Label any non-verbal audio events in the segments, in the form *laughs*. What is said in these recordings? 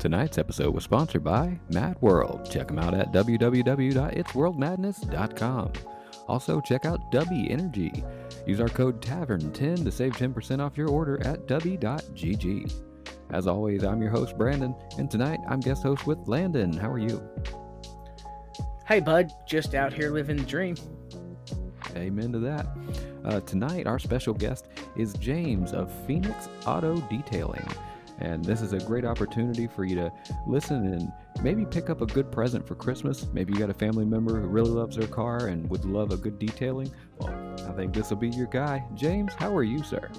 Tonight's episode was sponsored by Mad World. Check them out at www.itsworldmadness.com. Also, check out Dubby Energy. Use our code TAVERN10 to save 10% off your order at dubby.gg. As always, I'm your host, Brandon, and tonight I'm guest host with Landon. How are you? Hey, bud, just out here living the dream. Amen to that. Uh, tonight, our special guest is James of Phoenix Auto Detailing. And this is a great opportunity for you to listen and maybe pick up a good present for Christmas. Maybe you got a family member who really loves their car and would love a good detailing. Well, I think this will be your guy. James, how are you, sir?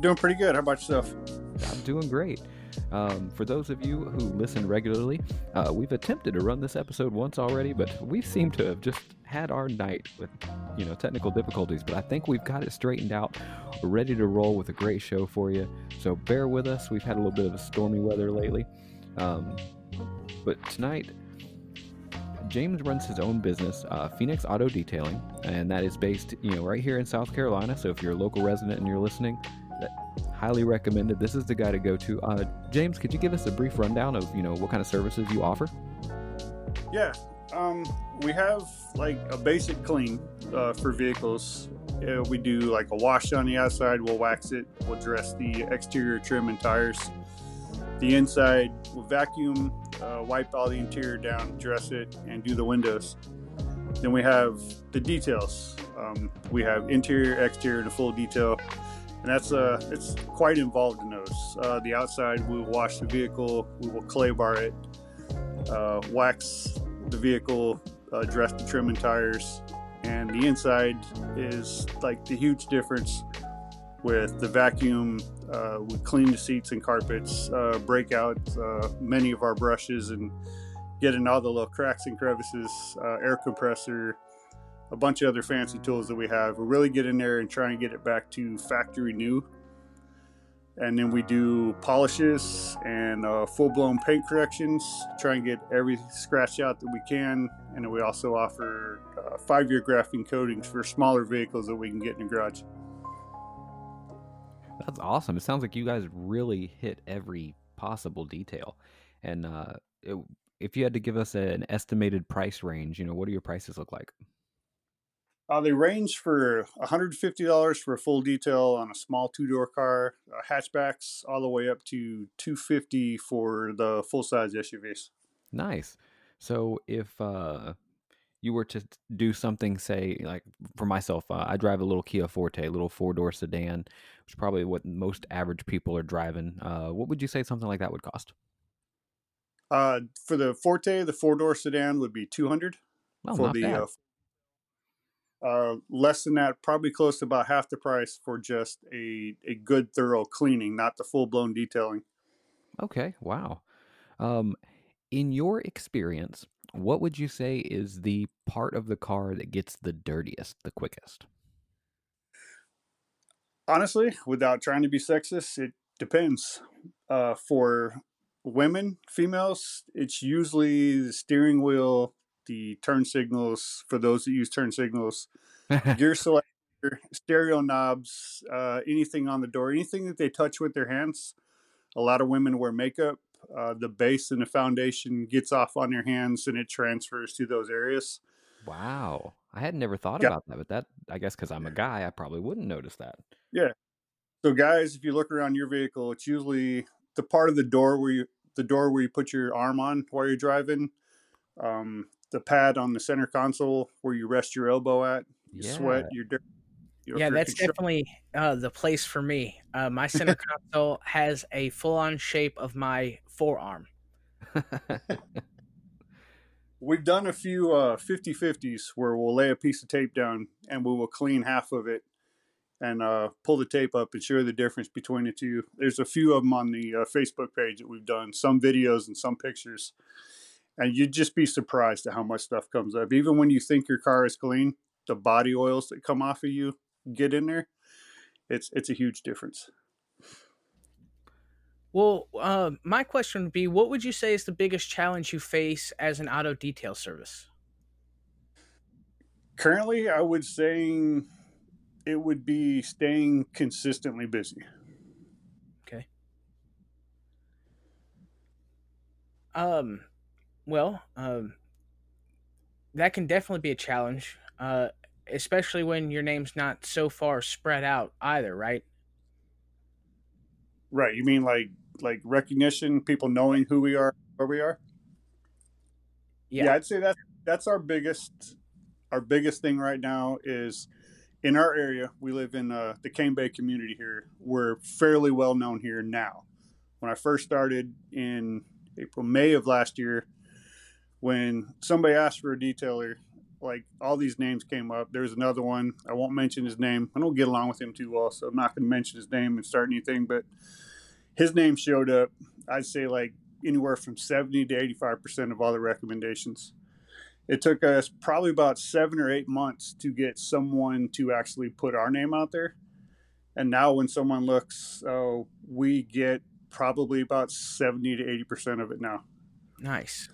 Doing pretty good. How about yourself? I'm doing great. Um, for those of you who listen regularly, uh, we've attempted to run this episode once already, but we seem to have just had our night with, you know, technical difficulties. But I think we've got it straightened out. We're ready to roll with a great show for you. So bear with us. We've had a little bit of a stormy weather lately, um, but tonight. James runs his own business, uh, Phoenix Auto Detailing, and that is based, you know, right here in South Carolina. So if you're a local resident and you're listening, highly recommend recommended. This is the guy to go to. Uh, James, could you give us a brief rundown of you know what kind of services you offer? Yeah, um, we have like a basic clean uh, for vehicles. We do like a wash on the outside. We'll wax it. We'll dress the exterior trim and tires. The inside, we'll vacuum, uh, wipe all the interior down, dress it, and do the windows. Then we have the details. Um, we have interior, exterior, a full detail and that's uh it's quite involved in those. Uh, the outside, we will wash the vehicle, we will clay bar it, uh, wax the vehicle, uh, dress the trim and tires, and the inside is like the huge difference with the vacuum. Uh, we clean the seats and carpets, uh, break out many of our brushes, and get in all the little cracks and crevices. Air compressor a bunch of other fancy tools that we have. We really get in there and try and get it back to factory new. And then we do polishes and uh, full blown paint corrections, try and get every scratch out that we can. And then we also offer uh, five year graphene coatings for smaller vehicles that we can get in the garage. That's awesome. It sounds like you guys really hit every possible detail. And uh, it, if you had to give us an estimated price range, you know, what do your prices look like? Uh, they range for $150 for a full detail on a small two door car, uh, hatchbacks, all the way up to 250 for the full size SUVs. Nice. So if uh, you were to do something, say, like for myself, uh, I drive a little Kia Forte, a little four door sedan, which is probably what most average people are driving. Uh, what would you say something like that would cost? Uh, for the Forte, the four door sedan would be 200 oh, for the uh, less than that, probably close to about half the price for just a, a good thorough cleaning, not the full blown detailing. Okay, wow. Um, in your experience, what would you say is the part of the car that gets the dirtiest the quickest? Honestly, without trying to be sexist, it depends. Uh, for women, females, it's usually the steering wheel, the turn signals for those that use turn signals, *laughs* gear selector, stereo knobs, uh, anything on the door, anything that they touch with their hands. A lot of women wear makeup. Uh, the base and the foundation gets off on your hands and it transfers to those areas. Wow. I had never thought yeah. about that, but that, I guess, because I'm a guy, I probably wouldn't notice that. Yeah. So, guys, if you look around your vehicle, it's usually the part of the door where you, the door where you put your arm on while you're driving. Um, the pad on the center console where you rest your elbow at. You yeah. sweat, you're dirty. yeah, that's definitely uh, the place for me. Uh, my center *laughs* console has a full-on shape of my forearm. We've done a few uh, 50-50s where we'll lay a piece of tape down and we will clean half of it and uh, pull the tape up and show the difference between the two. There's a few of them on the uh, Facebook page that we've done, some videos and some pictures and you'd just be surprised at how much stuff comes up. Even when you think your car is clean, the body oils that come off of you get in there. It's it's a huge difference. Well, uh, my question would be, what would you say is the biggest challenge you face as an auto detail service? Currently, I would say it would be staying consistently busy. Okay. Um, well, um, that can definitely be a challenge, uh, especially when your name's not so far spread out either, right? Right. You mean like like recognition, people knowing who we are, where we are? Yeah, yeah I'd say that that's our biggest our biggest thing right now is in our area. We live in uh, the Cane Bay community here. We're fairly well known here now. When I first started in April, May of last year, when somebody asked for a detailer, like all these names came up. There's another one. I won't mention his name. I don't get along with him too well, so I'm not going to mention his name and start anything. But his name showed up. I'd say like anywhere from 70 to 85 percent of all the recommendations. It took us probably about seven or eight months to get someone to actually put our name out there. And now, when someone looks, oh, we get probably about 70 to 80 percent of it now. Nice.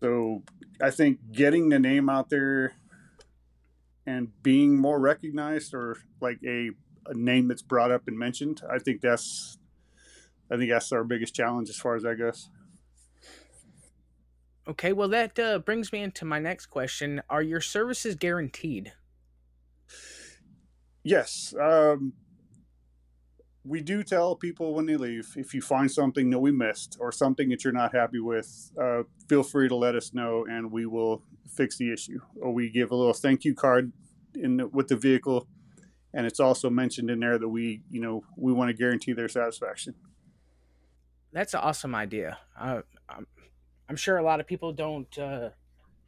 So I think getting the name out there and being more recognized or like a, a name that's brought up and mentioned, I think that's I think that's our biggest challenge as far as I guess. Okay, well that uh, brings me into my next question: Are your services guaranteed? Yes. Um, we do tell people when they leave if you find something that we missed or something that you're not happy with, uh, feel free to let us know and we will fix the issue. Or we give a little thank you card in the, with the vehicle, and it's also mentioned in there that we, you know, we want to guarantee their satisfaction. That's an awesome idea. Uh, I'm, I'm sure a lot of people don't uh,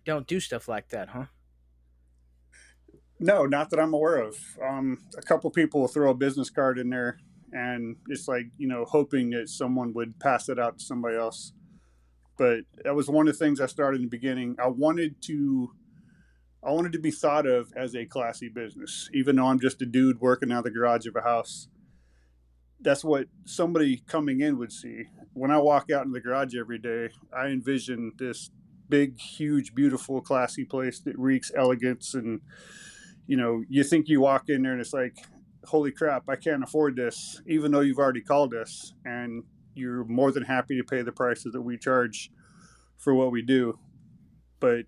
don't do stuff like that, huh? No, not that I'm aware of. Um, a couple people will throw a business card in there and it's like you know hoping that someone would pass it out to somebody else. But that was one of the things i started in the beginning. I wanted to i wanted to be thought of as a classy business even though i'm just a dude working out of the garage of a house. That's what somebody coming in would see. When i walk out in the garage every day i envision this big huge beautiful classy place that reeks elegance and you know you think you walk in there and it's like holy crap, I can't afford this, even though you've already called us and you're more than happy to pay the prices that we charge for what we do. But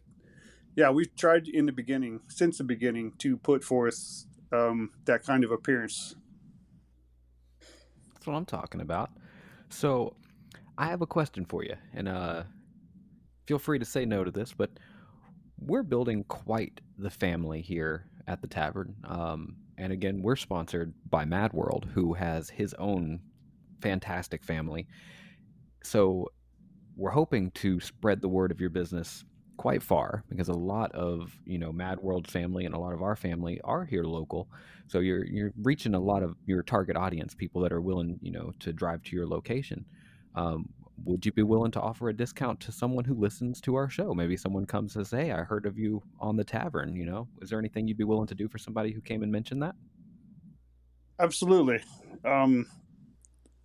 yeah, we've tried in the beginning, since the beginning, to put forth um, that kind of appearance. That's what I'm talking about. So I have a question for you, and uh, feel free to say no to this, but we're building quite the family here at the tavern. Um, and again, we're sponsored by Mad World, who has his own fantastic family. So we're hoping to spread the word of your business quite far because a lot of you know Mad World family and a lot of our family are here local. So you're you're reaching a lot of your target audience, people that are willing you know to drive to your location. Um, would you be willing to offer a discount to someone who listens to our show? Maybe someone comes and says, "Hey, I heard of you on the tavern." You know, is there anything you'd be willing to do for somebody who came and mentioned that? Absolutely. Um,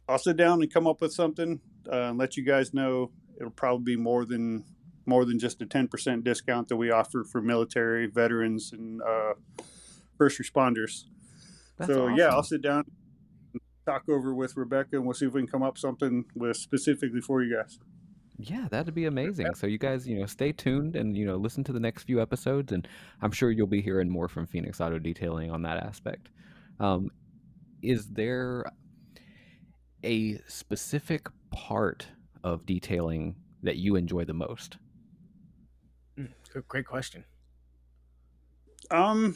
I'll sit down and come up with something uh, and let you guys know. It'll probably be more than more than just a ten percent discount that we offer for military veterans and uh, first responders. That's so awesome. yeah, I'll sit down talk over with Rebecca, and we'll see if we can come up something with specifically for you guys. Yeah, that'd be amazing. So you guys, you know, stay tuned and you know listen to the next few episodes, and I'm sure you'll be hearing more from Phoenix Auto Detailing on that aspect. Um, is there a specific part of detailing that you enjoy the most? Mm, great question. Um,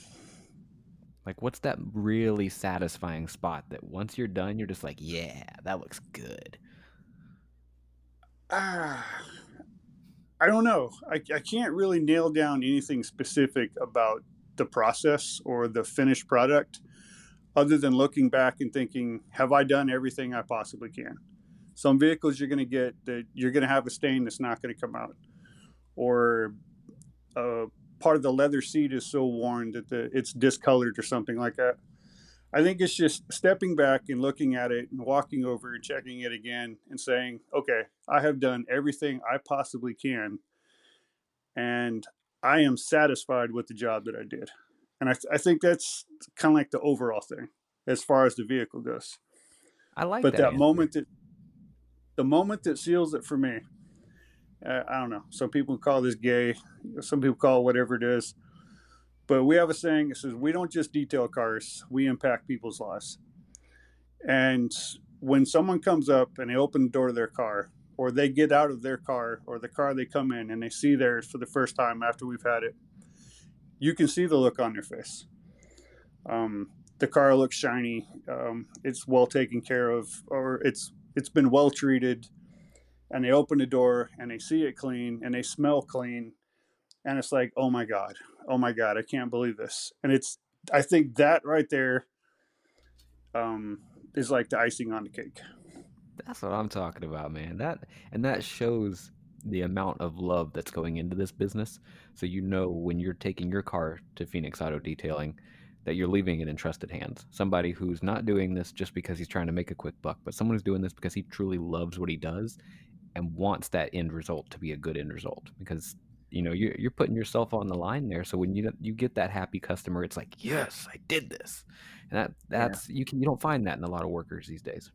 like, what's that really satisfying spot that once you're done, you're just like, yeah, that looks good? Ah, I don't know. I, I can't really nail down anything specific about the process or the finished product other than looking back and thinking, have I done everything I possibly can? Some vehicles you're going to get that you're going to have a stain that's not going to come out, or uh, part of the leather seat is so worn that the, it's discolored or something like that. I think it's just stepping back and looking at it and walking over and checking it again and saying, okay, I have done everything I possibly can. And I am satisfied with the job that I did. And I, th- I think that's kind of like the overall thing as far as the vehicle goes. I like that. but that. that moment that the moment that seals it for me Uh, I don't know. Some people call this gay. Some people call whatever it is. But we have a saying that says we don't just detail cars, we impact people's lives. And when someone comes up and they open the door of their car, or they get out of their car, or the car they come in and they see theirs for the first time after we've had it, you can see the look on their face. Um, the car looks shiny. Um, it's well taken care of, or it's it's been well treated. And they open the door and they see it clean and they smell clean, and it's like, oh my god, oh my god, I can't believe this. And it's I think that right there um, is like the icing on the cake. That's what I'm talking about, man. That and that shows the amount of love that's going into this business. So you know when you're taking your car to Phoenix Auto Detailing that you're leaving it in trusted hands. Somebody who's not doing this just because he's trying to make a quick buck, but someone who's doing this because he truly loves what he does and wants that end result to be a good end result because you know you're, you're putting yourself on the line there so when you you get that happy customer it's like yes i did this and that that's yeah. you can you don't find that in a lot of workers these days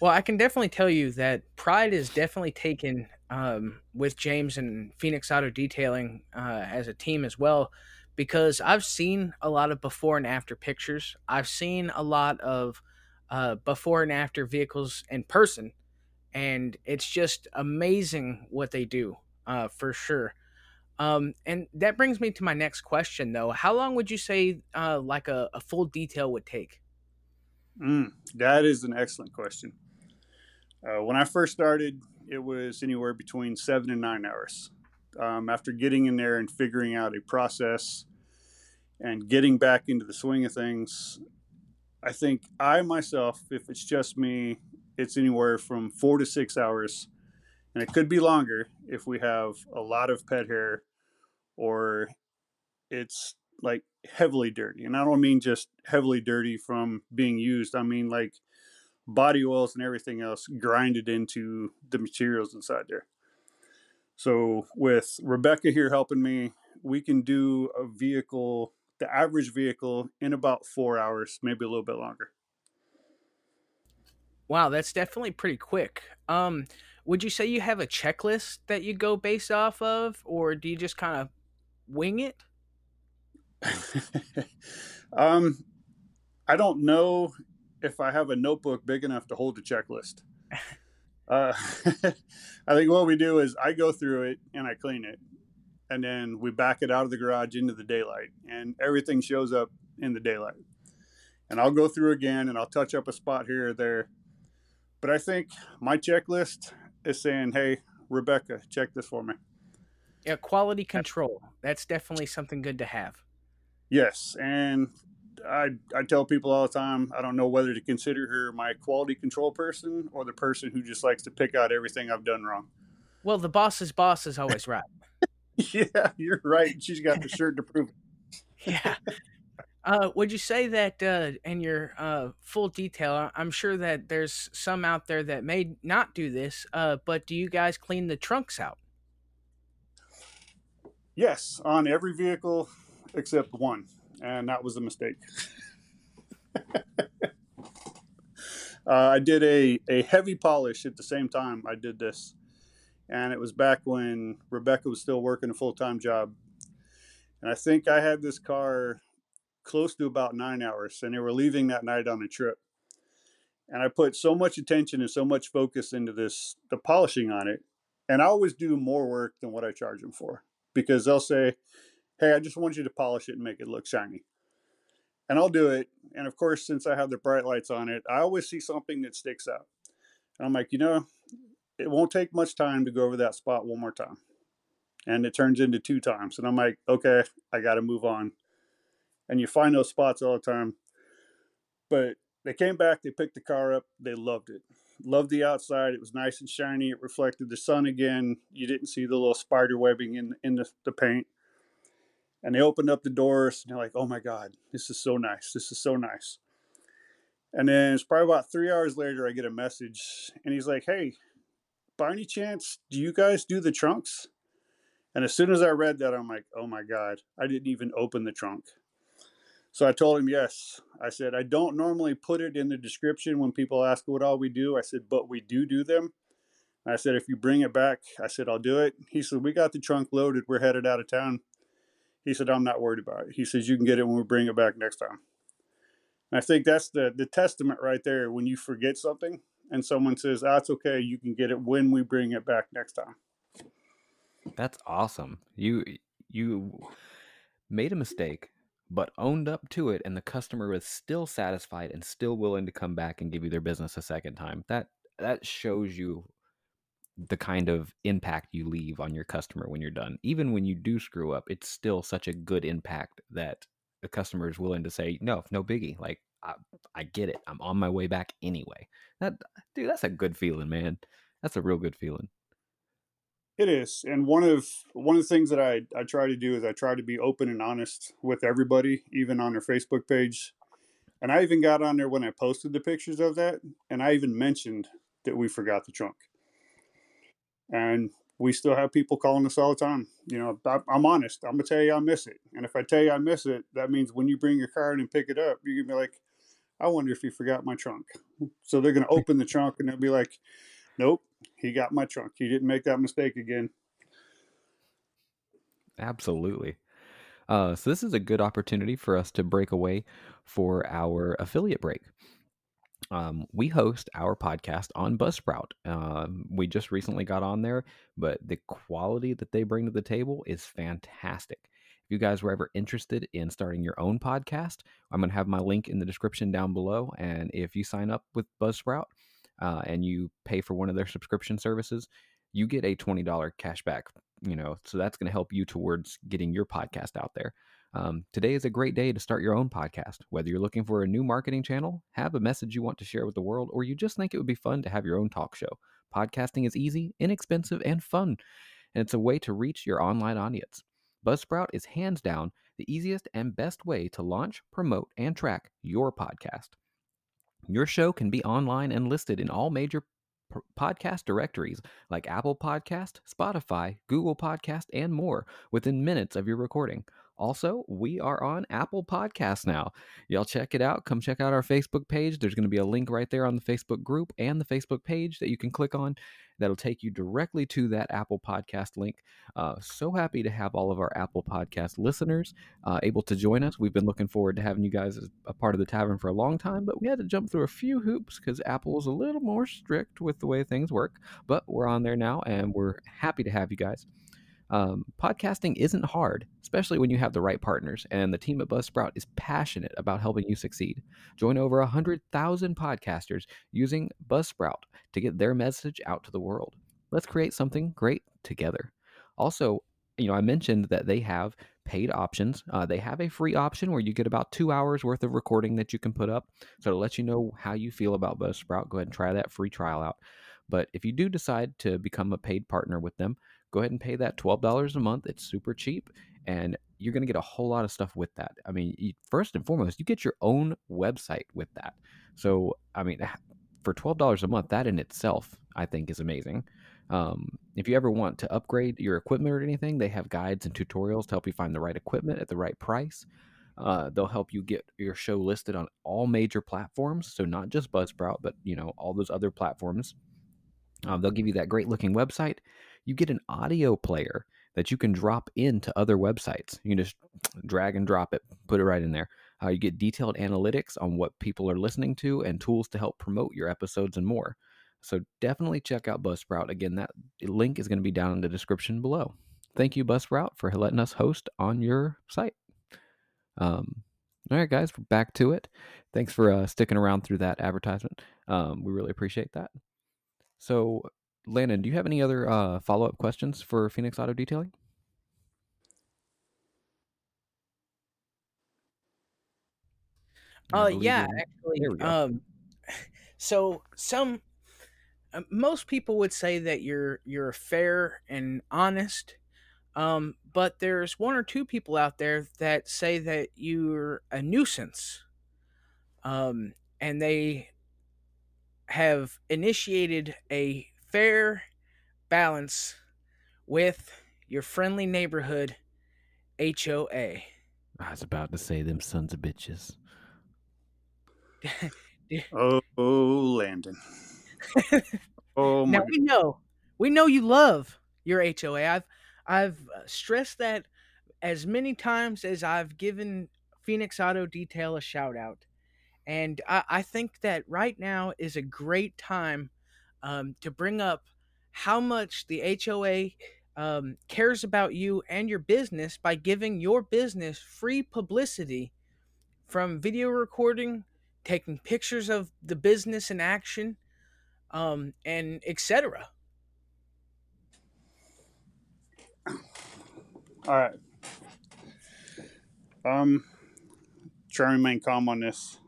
well i can definitely tell you that pride is definitely taken um, with james and phoenix auto detailing uh, as a team as well because I've seen a lot of before and after pictures. I've seen a lot of uh, before and after vehicles in person, and it's just amazing what they do uh, for sure. Um, and that brings me to my next question, though. How long would you say uh, like a, a, full detail would take? Mm, that is an excellent question. Uh, when I first started, it was anywhere between seven and nine hours. Um, after getting in there and figuring out a process and getting back into the swing of things, I think I myself, if it's just me, it's anywhere from four to six hours. And it could be longer if we have a lot of pet hair or it's like heavily dirty. And I don't mean just heavily dirty from being used, I mean like body oils and everything else grinded into the materials inside there. So, with Rebecca here helping me, we can do a vehicle the average vehicle in about four hours, maybe a little bit longer. Wow, that's definitely pretty quick. Um, would you say you have a checklist that you go based off of, or do you just kind of wing it? *laughs* um, I don't know if I have a notebook big enough to hold a checklist. *laughs* Uh, *laughs* I think what we do is I go through it and I clean it and then we back it out of the garage into the daylight and everything shows up in the daylight and i'll go through again and i'll touch up a spot here or there but i think my checklist is saying hey rebecca check this for me yeah quality control that's definitely something good to have yes and I, I tell people all the time i don't know whether to consider her my quality control person or the person who just likes to pick out everything i've done wrong well the boss's boss is always right *laughs* yeah, you're right. She's got the shirt to prove it. *laughs* yeah. Uh, would you say that uh, in your uh, full detail? I'm sure that there's some out there that may not do this, uh, but do you guys clean the trunks out? Yes, on every vehicle except one, and that was a mistake. *laughs* Uh, I did a, a heavy polish at the same time I did this and it was back when Rebecca was still working a full time job. And I think I had this car close to about nine hours, and they were leaving that night on a trip. And I put so much attention and so much focus into this, the polishing on it. And I always do more work than what I charge them for because they'll say, Hey, I just want you to polish it and make it look shiny. And I'll do it. And of course, since I have the bright lights on it, I always see something that sticks out. And I'm like, you know, it won't take much time to go over that spot one more time. And it turns into two times. And I'm like, okay, I got to move on. And you find those spots all the time. But they came back, they picked the car up, they loved it. Loved the outside. It was nice and shiny. It reflected the sun again. You didn't see the little spider webbing in, in the, the paint. And they opened up the doors and they're like, oh my God, this is so nice. This is so nice. And then it's probably about three hours later, I get a message and he's like, hey, by any chance, do you guys do the trunks? And as soon as I read that, I'm like, oh my God, I didn't even open the trunk. So I told him, yes. I said, I don't normally put it in the description when people ask what all we do. I said, but we do do them. I said, if you bring it back, I said, I'll do it. He said, we got the trunk loaded. We're headed out of town. He said, I'm not worried about it. He says, you can get it when we bring it back next time. And I think that's the, the testament right there. When you forget something and someone says, ah, that's okay, you can get it when we bring it back next time. That's awesome. You, you made a mistake, but owned up to it, and the customer was still satisfied and still willing to come back and give you their business a second time. That, that shows you the kind of impact you leave on your customer when you're done. Even when you do screw up, it's still such a good impact that the customer is willing to say, "No, no biggie. Like I, I get it. I'm on my way back anyway." That dude, that's a good feeling, man. That's a real good feeling. It is, and one of one of the things that I I try to do is I try to be open and honest with everybody, even on their Facebook page. And I even got on there when I posted the pictures of that, and I even mentioned that we forgot the trunk and we still have people calling us all the time. You know, I, am honest. I'm gonna tell you I miss it, and if I tell you I miss it, that means when you bring your car in and pick it up, you're gonna be like, "I wonder if you forgot my trunk." So they're gonna *laughs* open the trunk and they'll be like, "Nope, he got my trunk. He didn't make that mistake again." Absolutely. Uh, so this is a good opportunity for us to break away for our affiliate break um, we host our podcast on Buzzsprout. Um, we just recently got on there, but the quality that they bring to the table is fantastic. If you guys were ever interested in starting your own podcast, I'm going to have my link in the description down below. And if you sign up with Buzzsprout uh, and you pay for one of their subscription services, you get a $20 cash back, You know, so that's going to help you towards getting your podcast out there. Um, today is a great day to start your own podcast. Whether you're looking for a new marketing channel, have a message you want to share with the world, or you just think it would be fun to have your own talk show, podcasting is easy, inexpensive, and fun. And it's a way to reach your online audience. Buzzsprout is hands down the easiest and best way to launch, promote, and track your podcast. Your show can be online and listed in all major podcast directories like Apple Podcast, Spotify, Google Podcast, and more within minutes of your recording. Also, we are on Apple Podcasts now. Y'all check it out. Come check out our Facebook page. There's going to be a link right there on the Facebook group and the Facebook page that you can click on. That'll take you directly to that Apple Podcast link. Uh, so happy to have all of our Apple Podcast listeners uh, able to join us. We've been looking forward to having you guys as a part of the tavern for a long time, but we had to jump through a few hoops because Apple is a little more strict with the way things work. But we're on there now, and we're happy to have you guys. Um, podcasting isn't hard, especially when you have the right partners, and the team at Buzzsprout is passionate about helping you succeed. Join over 100,000 podcasters using Buzzsprout to get their message out to the world. Let's create something great together. Also, you know, I mentioned that they have paid options. Uh, they have a free option where you get about two hours worth of recording that you can put up. So to let you know how you feel about Buzzsprout, go ahead and try that free trial out. But if you do decide to become a paid partner with them, go ahead and pay that $12 a month. It's super cheap and you're going to get a whole lot of stuff with that. I mean, you, first and foremost, you get your own website with that. So, I mean, for $12 a month, that in itself, I think, is amazing. Um, if you ever want to upgrade your equipment or anything, they have guides and tutorials to help you find the right equipment at the right price. Uh, they'll help you get your show listed on all major platforms, so not just Buzzsprout, but you know all those other platforms. Um, they'll give you that great looking website, you get an audio player that you can drop into other websites. You can just *tsk* drag and drop it, put it right in there. Uh, you get detailed analytics on what people are listening to and tools to help promote your episodes and more. So definitely check out Buzzsprout. Again, that link is going to be down in the description below. Thank you, Buzzsprout, for letting us host on your site. Um, all right, guys, back to it. Thanks for uh, sticking around through that advertisement. Um, we really appreciate that. So, Landon, do you have any other uh, follow up questions for Phoenix Auto Detailing? Uh, yeah, actually, um, *laughs* so some uh, most people would say that you're you're fair and honest, um, but there's one or two people out there that say that you're a nuisance, um, and they have initiated a fair balance with your friendly neighborhood HOA. I was about to say them sons of bitches. *laughs* oh, Landon. *laughs* oh my. Now we know we know you love your HOA. I've I've uh, stressed that as many times as I've given Phoenix Auto Detail a shout out. And I, I think that right now is a great time um, to bring up how much the HOA um, cares about you and your business by giving your business free publicity from video recording, taking pictures of the business in action, um, and etc. All right. Um, try to remain calm on this.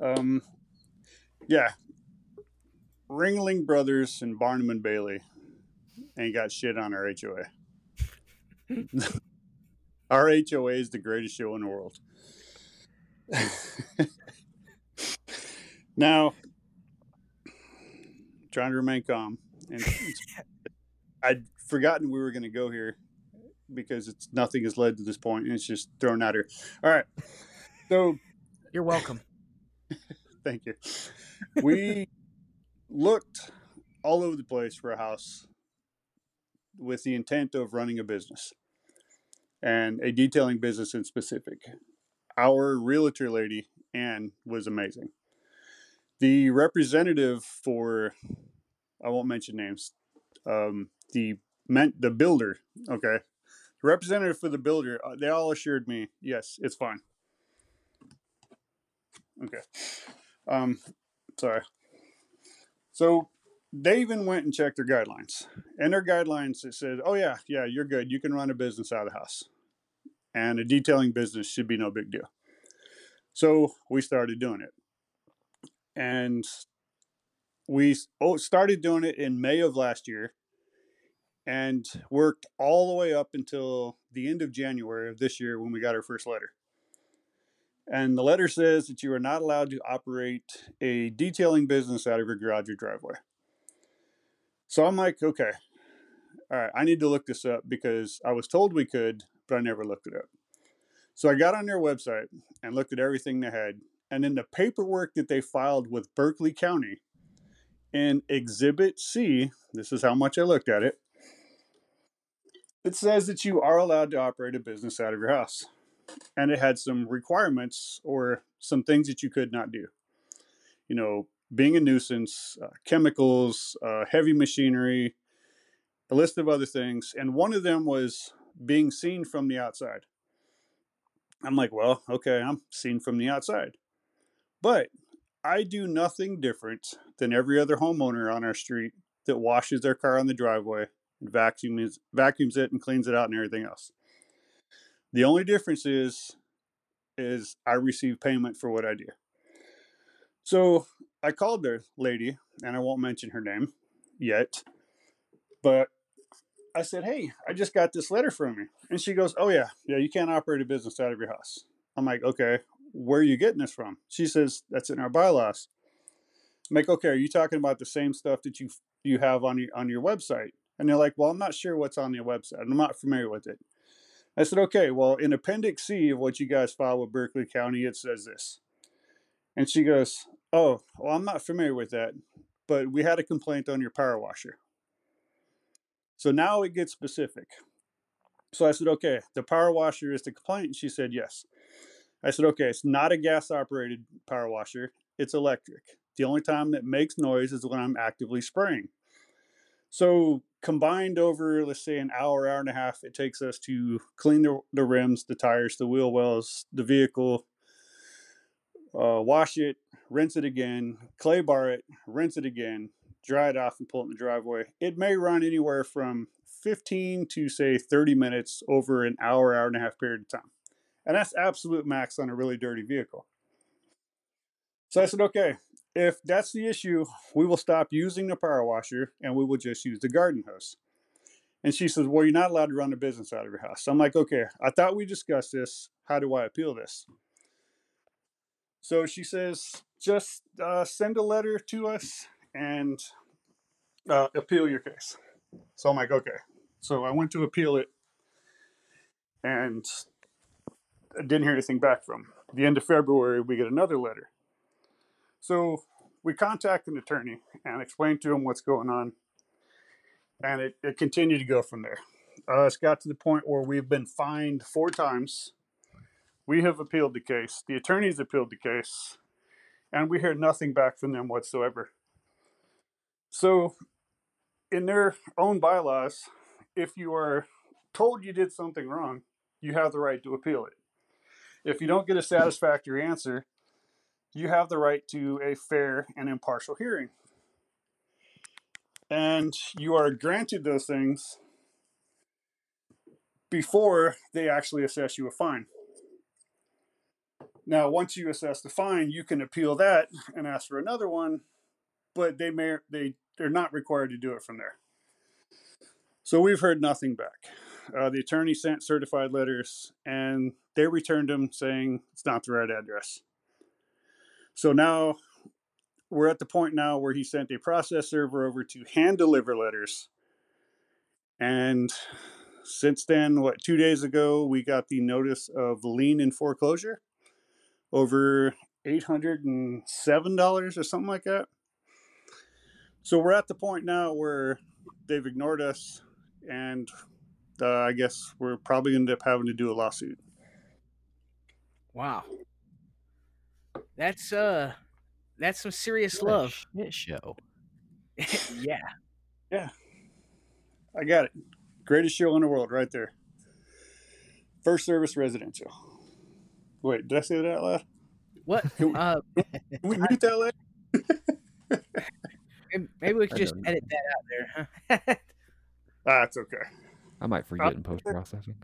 Um, yeah. Ringling Brothers and Barnum and Bailey ain't got shit on our HOA. *laughs* our HOA is the greatest show in the world. *laughs* now, trying to remain calm. And I'd forgotten we were going to go here because it's nothing has led to this point, and it's just thrown out here. All right, so you're welcome. *laughs* thank you. We looked all over the place for a house with the intent of running a business and a detailing business in specific. Our realtor lady, Anne, was amazing. The representative for, I won't mention names, um, the meant the builder, okay, the representative for the builder, uh, they all assured me, yes, it's fine. Okay. Um, sorry. So they even went and checked their guidelines. And their guidelines it said, oh yeah, yeah, you're good. You can run a business out of the house. And a detailing business should be no big deal. So we started doing it. And we oh, started doing it in May of last year and worked all the way up until the end of January of this year when we got our first letter. And the letter says that you are not allowed to operate a detailing business out of your garage or driveway. So I'm like, okay, all right, I need to look this up because I was told we could, but I never looked it up. So I got on their website and looked at everything they had. And in the paperwork that they filed with Berkeley County, in Exhibit C, this is how much I looked at it, it says that you are allowed to operate a business out of your house. And it had some requirements or some things that you could not do. You know, being a nuisance, uh, chemicals, uh, heavy machinery, a list of other things. And one of them was being seen from the outside. I'm like, well, okay, I'm seen from the outside. But I do nothing different than every other homeowner on our street that washes their car on the driveway and vacuums vacuums it and cleans it out and everything else. The only difference is is I receive payment for what I do. So I called the lady, and I won't mention her name yet, but I said, Hey, I just got this letter from you. And she goes, Oh, yeah, yeah, you can't operate a business out of your house. I'm like, Okay, where are you getting this from? She says, That's in our bylaws. I'm like, Okay, are you talking about the same stuff that you you have on your on your website? And they're like, Well, I'm not sure what's on your website. I'm not familiar with it. I said, Okay, well, in Appendix C of what you guys filed with Berkeley County, it says this. And she goes, Oh, well, I'm not familiar with that, but we had a complaint on your power washer. So now it gets specific. So I said, Okay, the power washer is the complaint. She said, Yes. I said, Okay, it's not a gas operated power washer, it's electric. The only time that makes noise is when I'm actively spraying. So combined over, let's say, an hour, hour and a half, it takes us to clean the, the rims, the tires, the wheel wells, the vehicle, uh, wash it, rinse it again, clay bar it, rinse it again, dry it off, and pull it in the driveway. It may run anywhere from 15 to say 30 minutes over an hour, hour and a half period of time. And that's absolute max on a really dirty vehicle. So I said, okay, if that's the issue, we will stop using the power washer and we will just use the garden hose. And she says, Well, you're not allowed to run a business out of your house. So I'm like, Okay, I thought we discussed this. How do I appeal this? So she says, Just uh, send a letter to us and uh, appeal your case. So I'm like, Okay. So I went to appeal it and I didn't hear anything back from. the end of February, we get another letter so we contact an attorney and explain to him what's going on. and it, it continued to go from there. Uh, it's got to the point where we've been fined four times. We have appealed the case. The attorneys appealed the case, and we heard nothing back from them whatsoever. So, in their own bylaws, if you are told you did something wrong, you have the right to appeal it. If you don't get a satisfactory answer, you have the right to a fair and impartial hearing. And you are granted those things before they actually assess you a fine. Now, once you assess the fine, you can appeal that and ask for another one, but they may they they're not required to do it from there. So we've heard nothing back. Uh, the attorney sent certified letters, and they returned them saying it's not the right address. So now we're at the point now where he sent a process server over to hand deliver letters, and since then, what two days ago, we got the notice of lien in foreclosure over $807 or something like that. So we're at the point now where they've ignored us, and uh, I guess we're probably going to end up having to do a lawsuit. Wow. That's uh that's some serious What love. shit show. *laughs* yeah. Yeah, I got it. Greatest show in the world, right there. First service residential. Wait, did I say that out loud? What? *laughs* Can we- Uh Can we *laughs* mute that later? Maybe- Maybe we could just edit that out there. Huh? Ah, okay. I might forget in post processing.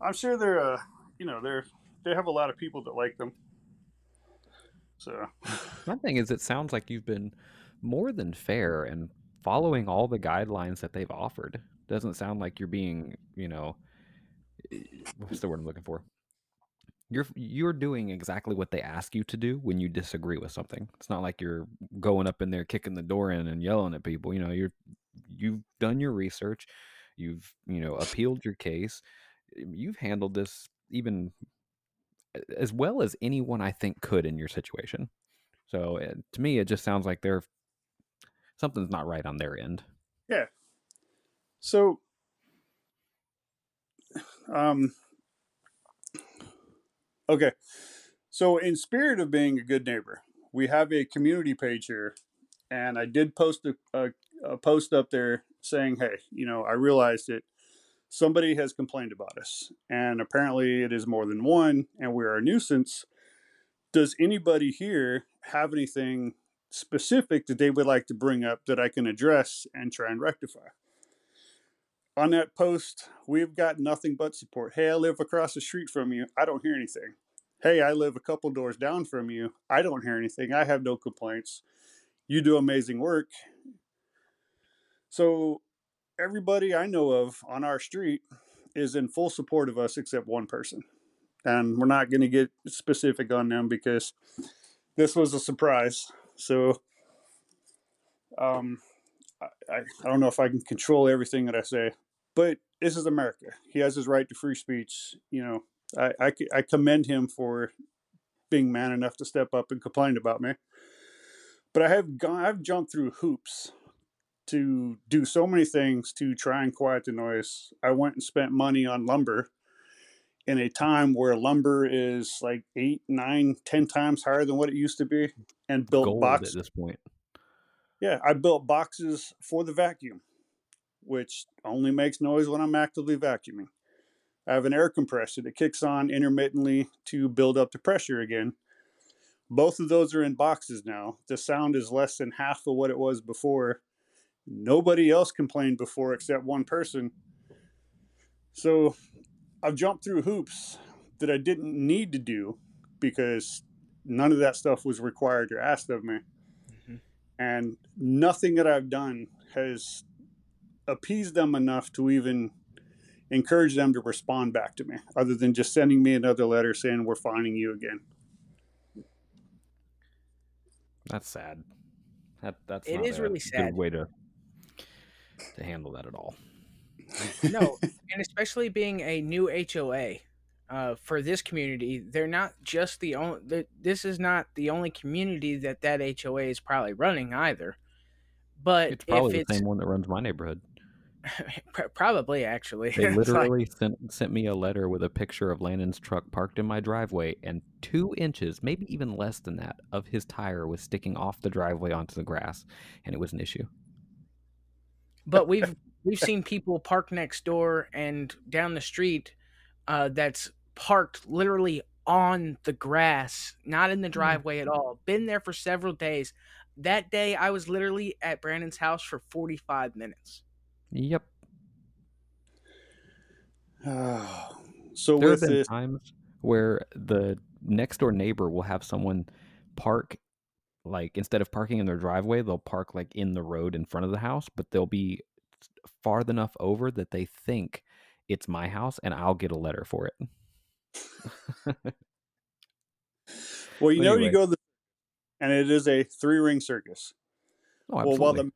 I'm sure they're, uh, you know, they're they have a lot of people that like them. So My thing is, it sounds like you've been more than fair and following all the guidelines that they've offered. Doesn't sound like you're being, you know, eh, what's the word I'm looking for? You're you're doing exactly what they ask you to do when you disagree with something. It's not like you're going up in there kicking the door in and yelling at people. You know, you're you've done your research, you've you know appealed your case, you've handled this even as well as anyone I think could in your situation. So uh, to me, it just sounds like they're something's not right on their end. Yeah. So, um, okay. So, in spirit of being a good neighbor, we have a community page here, and I did post a, a, a post up there saying, "Hey, you know, I realized that somebody has complained about us, and apparently it is more than one, and we're a nuisance. Does anybody here have anything specific that they would like to bring up that I can address and try and rectify?" on that post, we've got nothing but support. Hey, I live across the street from you. I don't hear anything. Hey, I live a couple doors down from you. I don't hear anything. I have no complaints. You do amazing work. So, everybody I know of on our street is in full support of us except one person. And we're not going to get specific on them because this was a surprise. So, um, I, I I don't know if I can control everything that I say, but this is America. He has his right to free speech. You know, I I commend him for being man enough to step up and complain about me. But I have gone, I've jumped through hoops to do so many things to try and quiet the noise. I went and spent money on lumber in a time where lumber is like eight, nine, ten times higher than what it used to be, and built Gold boxes. at this point. Yeah, I built boxes for the vacuum, which only makes noise when I'm actively vacuuming. I have an air compressor that kicks on intermittently to build up the pressure again. Both of those are in boxes now. The sound is less than half of what it was before. Nobody else complained before except one person. So I've jumped through hoops that I didn't need to do because none of that stuff was required or asked of me Mhm. and nothing that I've done has appeased them enough to even encourage them to respond back to me, other than just sending me another letter saying we're finding you again. That's sad. That that's It not is a really good sad. way to to handle that at all. no, and especially being a new HOA uh, for this community, they're not just the only. This is not the only community that that HOA is probably running either. But It's probably the it's same one that runs my neighborhood. *laughs* Probably, actually. They *laughs* literally like... sent sent me a letter with a picture of Landon's truck parked in my driveway, and two inches, maybe even less than that, of his tire was sticking off the driveway onto the grass, and it was an issue. But we've we've seen people park next door and down the street uh, that's parked literally on the grass, not in the hmm. driveway at all. Been there for several days. That day, I was literally at Brandon's house for 45 minutes. Yep. Uh, so there have been this... times where the next door neighbor will have someone park like instead of parking in their driveway, they'll park like in the road in front of the house, but they'll be far enough over that they think it's my house and I'll get a letter for it. *laughs* well, you know, you go the, and it is a three ring circus. Oh, well, while the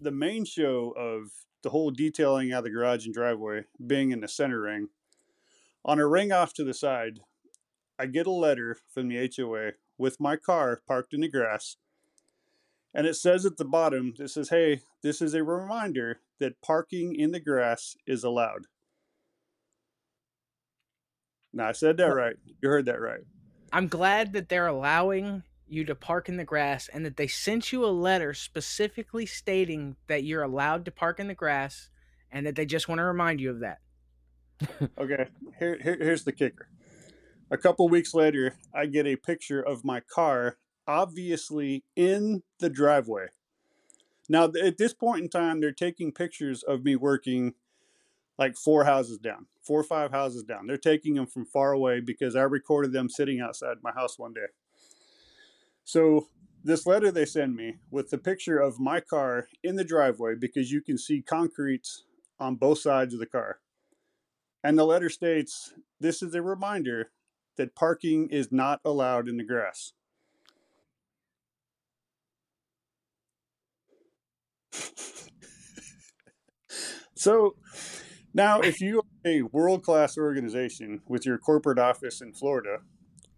the main show of the whole detailing out of the garage and driveway being in the center ring, on a ring off to the side, I get a letter from the HOA with my car parked in the grass. And it says at the bottom, it says, hey, this is a reminder that parking in the grass is allowed. Now, I said that right. You heard that right. I'm glad that they're allowing you to park in the grass and that they sent you a letter specifically stating that you're allowed to park in the grass and that they just want to remind you of that. okay, here, here, here's the kicker. A couple weeks later, I get a picture of my car, obviously in the driveway. Now, at this point in time, they're taking pictures of me working like four houses down, four or five houses down. They're taking them from far away because I recorded them sitting outside my house one day. So this letter they send me with the picture of my car in the driveway because you can see concrete on both sides of the car. And the letter states, "This is a reminder that parking is not allowed in the grass." so now, if you are a world class organization with your corporate office in Florida,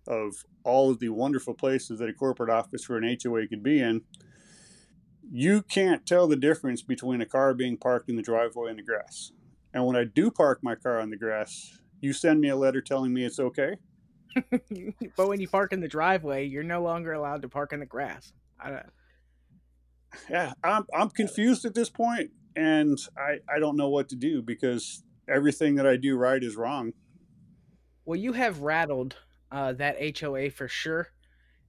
of all of the wonderful places that a corporate office for an HOA could be in, you can't tell the difference between a car being parked in the driveway and the grass. And when I do park my car on the grass, you send me a letter telling me it's okay. *laughs* but when you park in the driveway, you're no longer allowed to park in the grass. I yeah, I'm I'm confused at this point, and I I don't know what to do because everything that I do right is wrong. Well, you have rattled uh, that HOA for sure,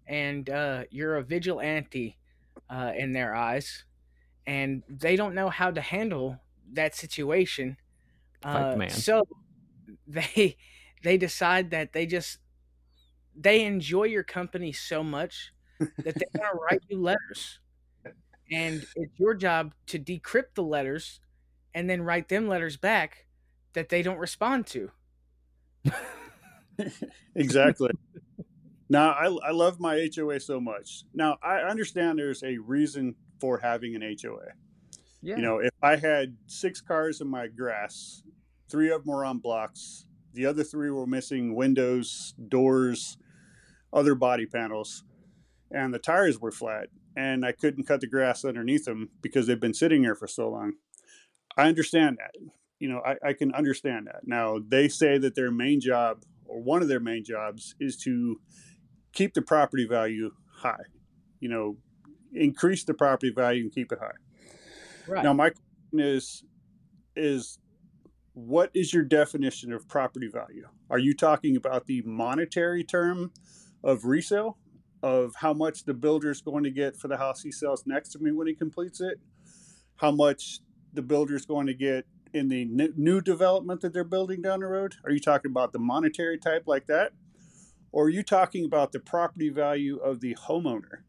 and uh, you're a vigilante uh, in their eyes, and they don't know how to handle that situation. Uh, man. So *laughs* they they decide that they just they enjoy your company so much that they *laughs* want to write you letters, and it's your job to decrypt the letters and then write them letters back that they don't respond to. *laughs* exactly. now, I, I love my HOA so much. Now, I understand there's a reason for having an HOA. Yeah. You know, if I had six cars in my grass, three of them were on blocks, the other three were missing windows, doors, other body panels, and the tires were flat, and I couldn't cut the grass underneath them because they've been sitting there for so long. I understand that. You know, I, I can understand that. Now, they say that their main job or one of their main jobs is to keep the property value high. You know, increase the property value and keep it high. Right. Now, my question is, is what is your definition of property value? Are you talking about the monetary term of resale, of how much the builder is going to get for the house he sells next to me when he completes it? How much the builder is going to get in the new development that they're building down the road? Are you talking about the monetary type like that? Or are you talking about the property value of the homeowner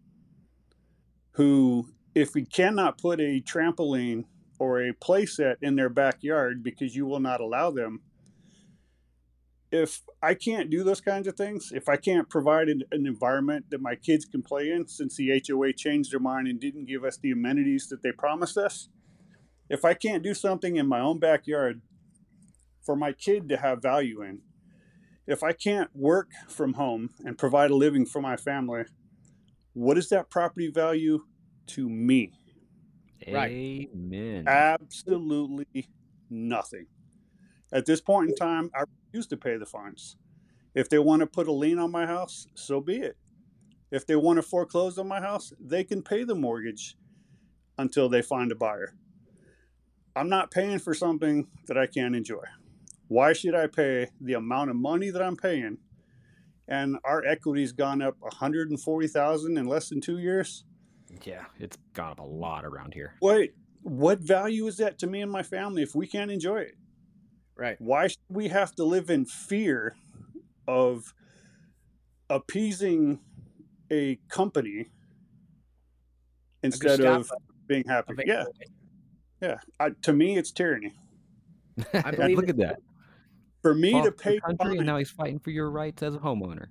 who, if we cannot put a trampoline or a playset in their backyard because you will not allow them, if I can't do those kinds of things, if I can't provide an, an, environment that my kids can play in since the HOA changed their mind and didn't give us the amenities that they promised us, if I can't do something in my own backyard for my kid to have value in, if I can't work from home and provide a living for my family, what is that property value to me? Right. Amen. Absolutely nothing. At this point in time, I to pay the fines. If they want to put a lien on my house, so be it. If they want to foreclose on my house, they can pay the mortgage until they find a buyer. I'm not paying for something that I can't enjoy. Why should I pay the amount of money that I'm paying? And our equity's gone up 140,000 in less than 2 years. Yeah, it's gone up a lot around here. Wait, what value is that to me and my family if we can't enjoy it? Right. Why should we have to live in fear of appeasing a company instead of being happy? of Yeah, yeah. I, to me, it's tyranny. *laughs* I believe Look at that. For me Fought to for the pay country, and fines, now he's fighting for your rights as a homeowner.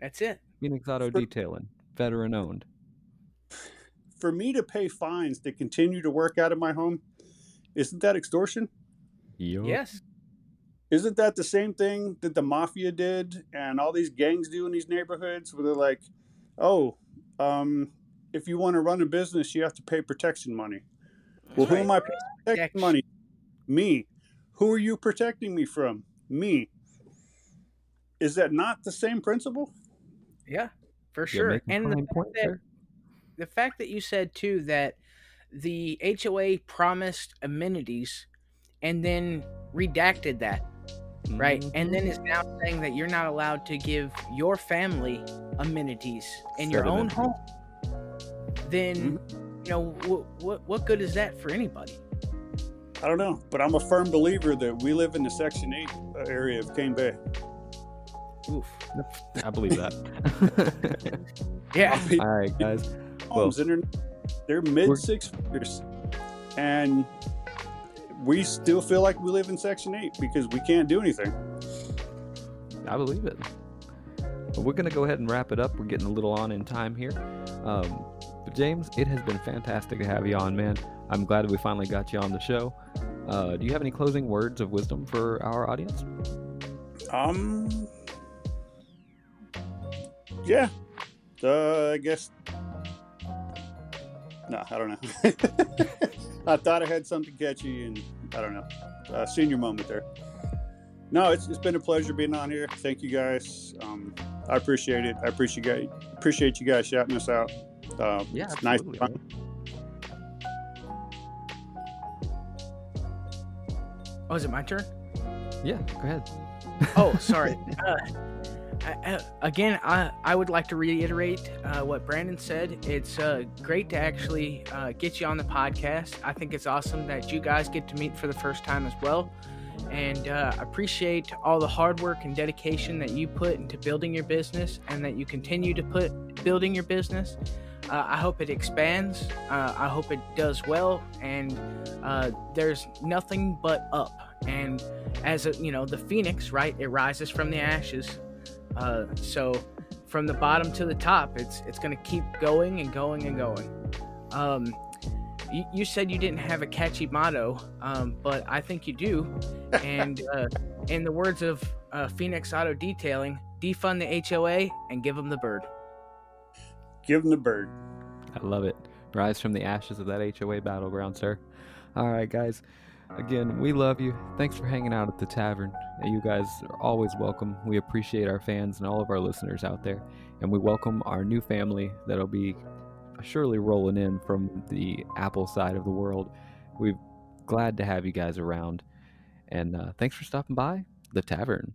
That's it. Phoenix Auto For- Detailing, veteran owned. for me to pay fines to continue to work out of my home, isn't that extortion? Yup. Yes. Isn't that the same thing that the mafia did and all these gangs do in these neighborhoods where they're like, oh, um, if you want to run a business, you have to pay protection money. Well, who am I protecting protection Protection. money? Me. Who are you protecting me from? Me. Is that not the same principle? Yeah, for sure. And the fact, that, the fact that you said too that the HOA promised amenities and then redacted that, right? Mhm. And then is now saying that you're not allowed to give your family amenities in your own home. Then, Mm-hmm. you know, what, what what good is that for anybody? I don't know, but I'm a firm believer that we live in the Section 8 area of Cane Bay. Oof. I believe that. *laughs* *laughs* Yeah. I mean, All right, guys. homes and they're, they're mid six figures and we still feel like we live in section 8 because we can't do anything I believe it. We're going to go ahead and wrap it up. We're getting a little on in time here. Um, but James, it has been fantastic to have you on, man. I'm glad we finally got you on the show. Uh, do you have any closing words of wisdom for our audience? um yeah uh, i guess no i don't know *laughs* i thought i had something catchy and i don't know uh, senior moment there no it's, it's been a pleasure being on here thank you guys um, i appreciate it i appreciate you guys appreciate you guys shouting us out uh, Yeah, it's nice absolutely, man. Oh, is it my turn? Yeah, go ahead. Oh, sorry. *laughs* uh, I, again, I, I would like to reiterate uh, what Brandon said. It's uh, great to actually uh, get you on the podcast. I think it's awesome that you guys get to meet for the first time as well. And uh, appreciate all the hard work and dedication that you put into building your business and that you continue to put building your business. Uh, I hope it expands. Uh, I hope it does well. And uh, there's nothing but up. And as a, you know, the phoenix, right? It rises from the ashes. Uh, so from the bottom to the top, it's it's going to keep going and going and going. Um, you, you said you didn't have a catchy motto, um, but I think you do. *laughs* And uh, in the words of uh, Phoenix Auto Detailing, defund the HOA and give them the bird. give them the bird I love it. Rise from the ashes of that HOA battleground, sir. All right, guys. Again, we love you. Thanks for hanging out at the tavern. You guys are always welcome. We appreciate our fans and all of our listeners out there. And we welcome our new family that'll be surely rolling in from the Apple side of the world. We're glad to have you guys around. And uh, thanks for stopping by the tavern.